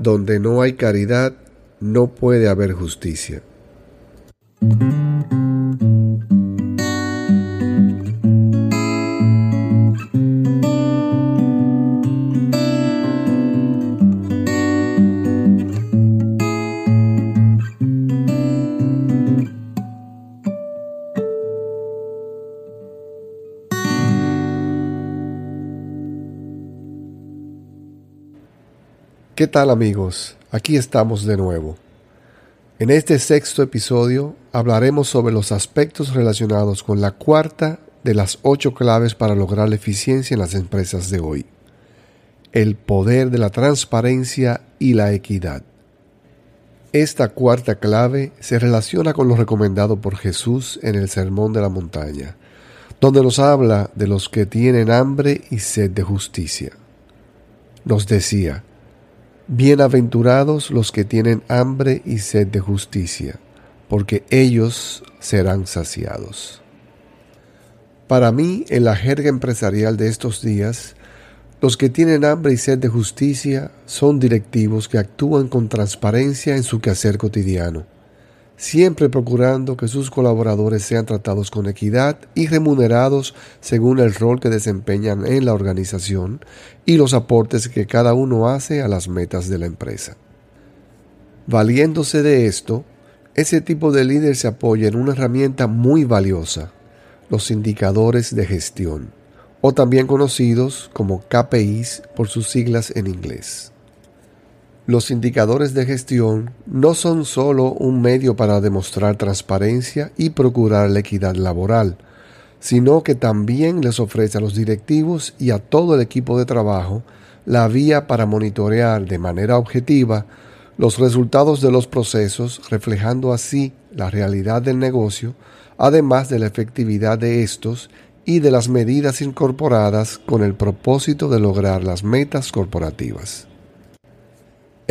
Donde no hay caridad, no puede haber justicia. ¿Qué tal amigos? Aquí estamos de nuevo. En este sexto episodio hablaremos sobre los aspectos relacionados con la cuarta de las ocho claves para lograr la eficiencia en las empresas de hoy. El poder de la transparencia y la equidad. Esta cuarta clave se relaciona con lo recomendado por Jesús en el Sermón de la Montaña, donde nos habla de los que tienen hambre y sed de justicia. Nos decía, Bienaventurados los que tienen hambre y sed de justicia, porque ellos serán saciados. Para mí, en la jerga empresarial de estos días, los que tienen hambre y sed de justicia son directivos que actúan con transparencia en su quehacer cotidiano siempre procurando que sus colaboradores sean tratados con equidad y remunerados según el rol que desempeñan en la organización y los aportes que cada uno hace a las metas de la empresa. Valiéndose de esto, ese tipo de líder se apoya en una herramienta muy valiosa, los indicadores de gestión, o también conocidos como KPIs por sus siglas en inglés. Los indicadores de gestión no son solo un medio para demostrar transparencia y procurar la equidad laboral, sino que también les ofrece a los directivos y a todo el equipo de trabajo la vía para monitorear de manera objetiva los resultados de los procesos, reflejando así la realidad del negocio, además de la efectividad de estos y de las medidas incorporadas con el propósito de lograr las metas corporativas.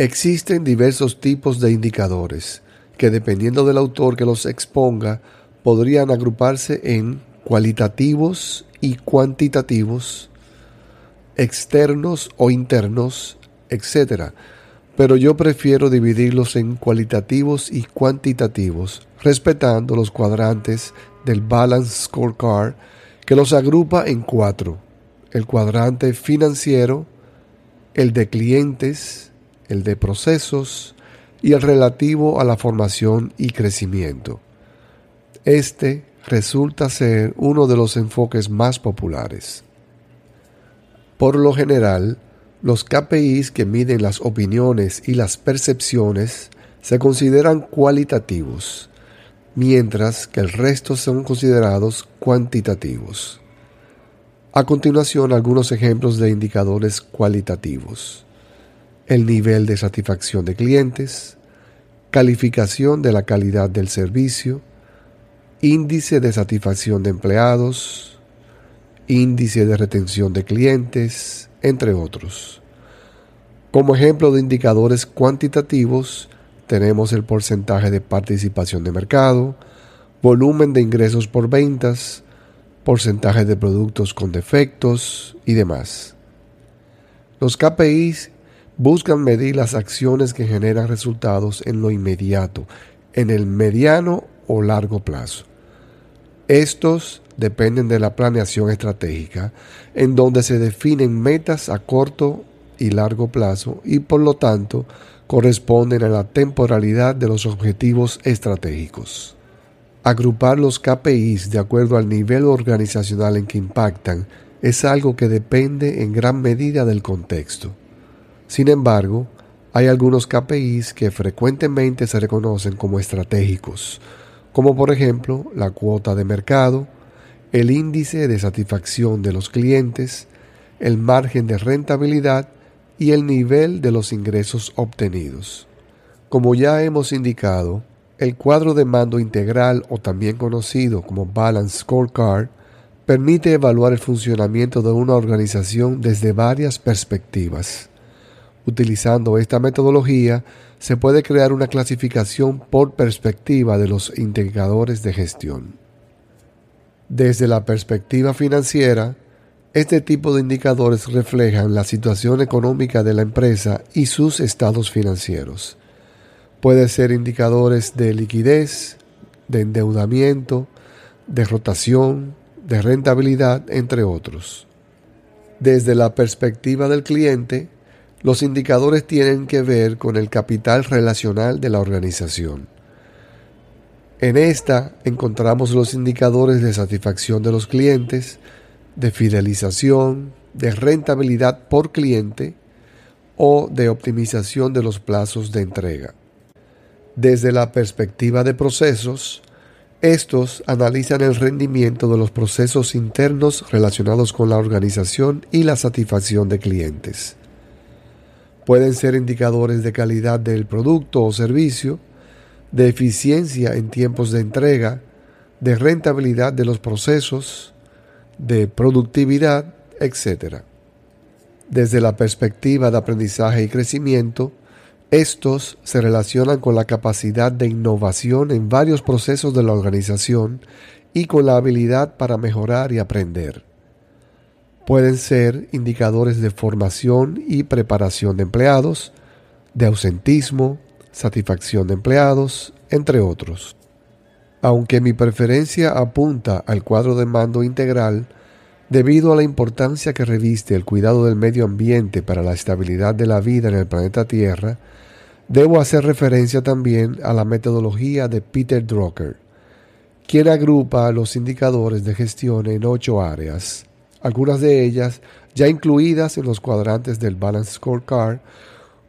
Existen diversos tipos de indicadores que dependiendo del autor que los exponga podrían agruparse en cualitativos y cuantitativos, externos o internos, etc. Pero yo prefiero dividirlos en cualitativos y cuantitativos, respetando los cuadrantes del Balance Scorecard, que los agrupa en cuatro. El cuadrante financiero, el de clientes, el de procesos y el relativo a la formación y crecimiento. Este resulta ser uno de los enfoques más populares. Por lo general, los KPIs que miden las opiniones y las percepciones se consideran cualitativos, mientras que el resto son considerados cuantitativos. A continuación, algunos ejemplos de indicadores cualitativos el nivel de satisfacción de clientes, calificación de la calidad del servicio, índice de satisfacción de empleados, índice de retención de clientes, entre otros. Como ejemplo de indicadores cuantitativos, tenemos el porcentaje de participación de mercado, volumen de ingresos por ventas, porcentaje de productos con defectos y demás. Los KPIs buscan medir las acciones que generan resultados en lo inmediato, en el mediano o largo plazo. Estos dependen de la planeación estratégica, en donde se definen metas a corto y largo plazo y por lo tanto corresponden a la temporalidad de los objetivos estratégicos. Agrupar los KPIs de acuerdo al nivel organizacional en que impactan es algo que depende en gran medida del contexto. Sin embargo, hay algunos KPIs que frecuentemente se reconocen como estratégicos, como por ejemplo la cuota de mercado, el índice de satisfacción de los clientes, el margen de rentabilidad y el nivel de los ingresos obtenidos. Como ya hemos indicado, el cuadro de mando integral o también conocido como Balance Scorecard permite evaluar el funcionamiento de una organización desde varias perspectivas. Utilizando esta metodología, se puede crear una clasificación por perspectiva de los indicadores de gestión. Desde la perspectiva financiera, Este tipo de indicadores reflejan la situación económica de la empresa y sus estados financieros. Puede ser indicadores de liquidez, de endeudamiento, de rotación, de rentabilidad, entre otros. Desde la perspectiva del cliente, los indicadores tienen que ver con el capital relacional de la organización. En esta encontramos los indicadores de satisfacción de los clientes, de fidelización, de rentabilidad por cliente o de optimización de los plazos de entrega. Desde la perspectiva de procesos, estos analizan el rendimiento de los procesos internos relacionados con la organización y la satisfacción de clientes. Pueden ser indicadores de calidad del producto o servicio, de eficiencia en tiempos de entrega, de rentabilidad de los procesos, de productividad, etc. Desde la perspectiva de aprendizaje y crecimiento, estos se relacionan con la capacidad de innovación en varios procesos de la organización y con la habilidad para mejorar y aprender. Pueden ser indicadores de formación y preparación de empleados, de ausentismo, satisfacción de empleados, entre otros. Aunque mi preferencia apunta al cuadro de mando integral, debido a la importancia que reviste el cuidado del medio ambiente para la estabilidad de la vida en el planeta Tierra, debo hacer referencia también a la metodología de Peter Drucker, quien agrupa los indicadores de gestión en ocho áreas, algunas de ellas ya incluidas en los cuadrantes del Balance Scorecard,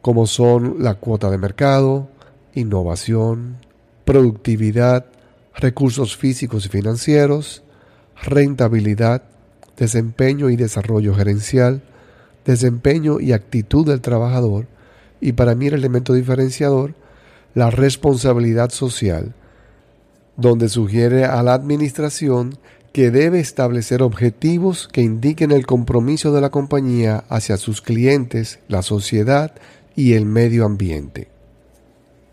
como son la cuota de mercado, innovación, productividad, recursos físicos y financieros, rentabilidad, desempeño y desarrollo gerencial, desempeño y actitud del trabajador, y para mí el elemento diferenciador, la responsabilidad social, donde sugiere a la administración que debe establecer objetivos que indiquen el compromiso de la compañía hacia sus clientes, la sociedad y el medio ambiente.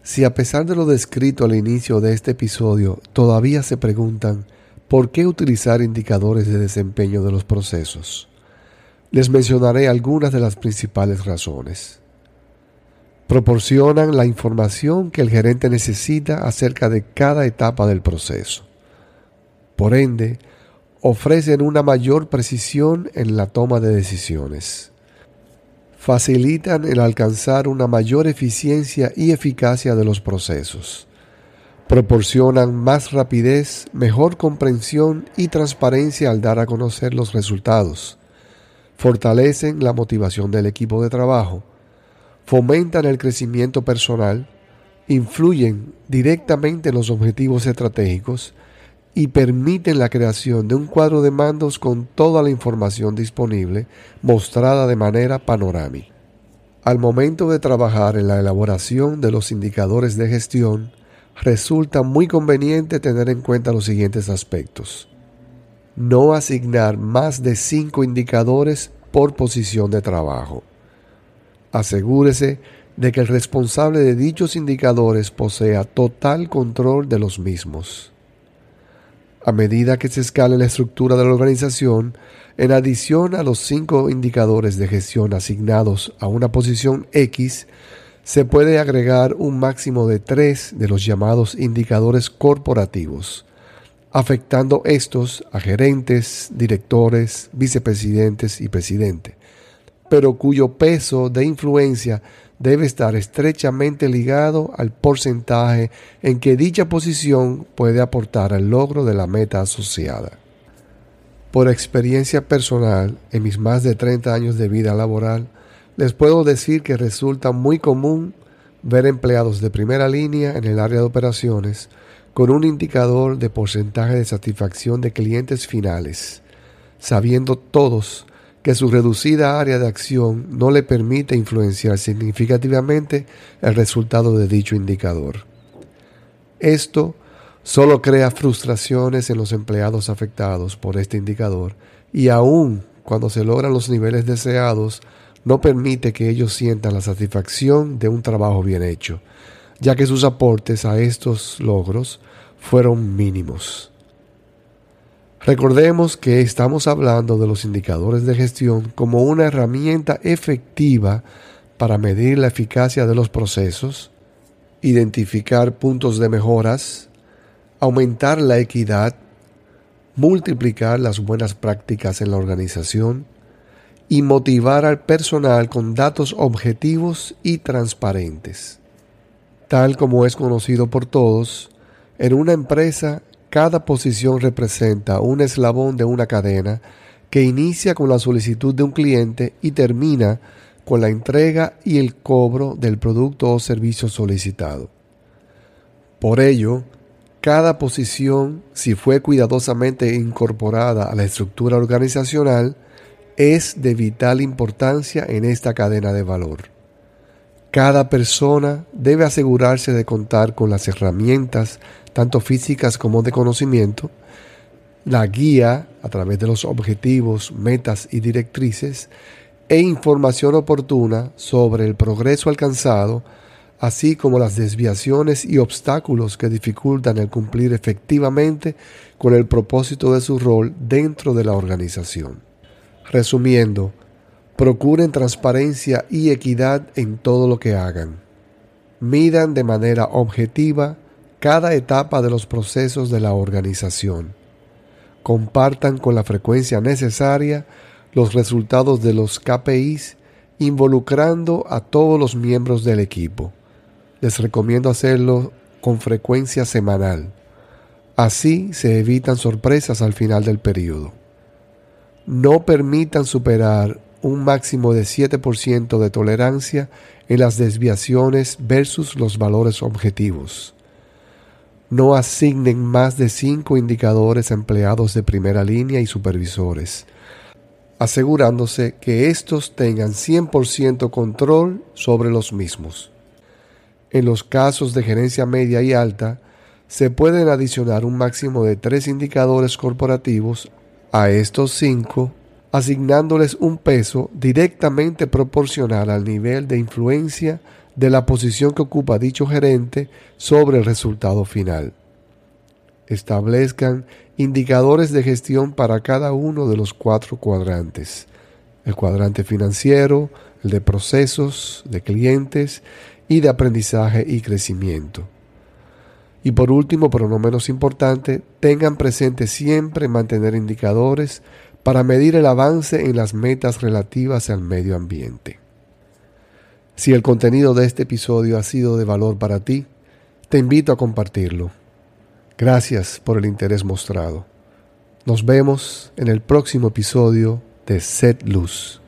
Si a pesar de lo descrito al inicio de este episodio todavía se preguntan por qué utilizar indicadores de desempeño de los procesos, les mencionaré algunas de las principales razones. Proporcionan la información que el gerente necesita acerca de cada etapa del proceso. Por ende, ofrecen una mayor precisión en la toma de decisiones facilitan el alcanzar una mayor eficiencia y eficacia de los procesos. Proporcionan más rapidez, mejor comprensión y transparencia al dar a conocer los resultados. Fortalecen la motivación del equipo de trabajo. Fomentan el crecimiento personal. Influyen directamente en los objetivos estratégicos y permiten la creación de un cuadro de mandos con toda la información disponible mostrada de manera panorámica. Al momento de trabajar en la elaboración de los indicadores de gestión, resulta muy conveniente tener en cuenta los siguientes aspectos. No asignar más de cinco indicadores por posición de trabajo. Asegúrese de que el responsable de dichos indicadores posea total control de los mismos. A medida que se escala la estructura de la organización, en adición a los cinco indicadores de gestión asignados a una posición X, se puede agregar un máximo de tres de los llamados indicadores corporativos, afectando estos a gerentes, directores, vicepresidentes y presidente, pero cuyo peso de influencia debe estar estrechamente ligado al porcentaje en que dicha posición puede aportar al logro de la meta asociada. Por experiencia personal, en mis más de 30 años de vida laboral, les puedo decir que resulta muy común ver empleados de primera línea en el área de operaciones con un indicador de porcentaje de satisfacción de clientes finales, sabiendo todos que su reducida área de acción no le permite influenciar significativamente el resultado de dicho indicador. Esto solo crea frustraciones en los empleados afectados por este indicador y aun cuando se logran los niveles deseados, no permite que ellos sientan la satisfacción de un trabajo bien hecho, ya que sus aportes a estos logros fueron mínimos. Recordemos que estamos hablando de los indicadores de gestión como una herramienta efectiva para medir la eficacia de los procesos, identificar puntos de mejoras, aumentar la equidad, multiplicar las buenas prácticas en la organización y motivar al personal con datos objetivos y transparentes. Tal como es conocido por todos, en una empresa cada posición representa un eslabón de una cadena que inicia con la solicitud de un cliente y termina con la entrega y el cobro del producto o servicio solicitado. Por ello, cada posición, si fue cuidadosamente incorporada a la estructura organizacional, es de vital importancia en esta cadena de valor. Cada persona debe asegurarse de contar con las herramientas tanto físicas como de conocimiento, la guía a través de los objetivos, metas y directrices, e información oportuna sobre el progreso alcanzado, así como las desviaciones y obstáculos que dificultan el cumplir efectivamente con el propósito de su rol dentro de la organización. Resumiendo, procuren transparencia y equidad en todo lo que hagan. Midan de manera objetiva cada etapa de los procesos de la organización. Compartan con la frecuencia necesaria los resultados de los KPIs involucrando a todos los miembros del equipo. Les recomiendo hacerlo con frecuencia semanal. Así se evitan sorpresas al final del periodo. No permitan superar un máximo de 7% de tolerancia en las desviaciones versus los valores objetivos no asignen más de cinco indicadores a empleados de primera línea y supervisores, asegurándose que estos tengan 100% control sobre los mismos. En los casos de gerencia media y alta, se pueden adicionar un máximo de tres indicadores corporativos a estos cinco, asignándoles un peso directamente proporcional al nivel de influencia de la posición que ocupa dicho gerente sobre el resultado final. Establezcan indicadores de gestión para cada uno de los cuatro cuadrantes. El cuadrante financiero, el de procesos, de clientes y de aprendizaje y crecimiento. Y por último, pero no menos importante, tengan presente siempre mantener indicadores para medir el avance en las metas relativas al medio ambiente. Si el contenido de este episodio ha sido de valor para ti, te invito a compartirlo. Gracias por el interés mostrado. Nos vemos en el próximo episodio de Set Luz.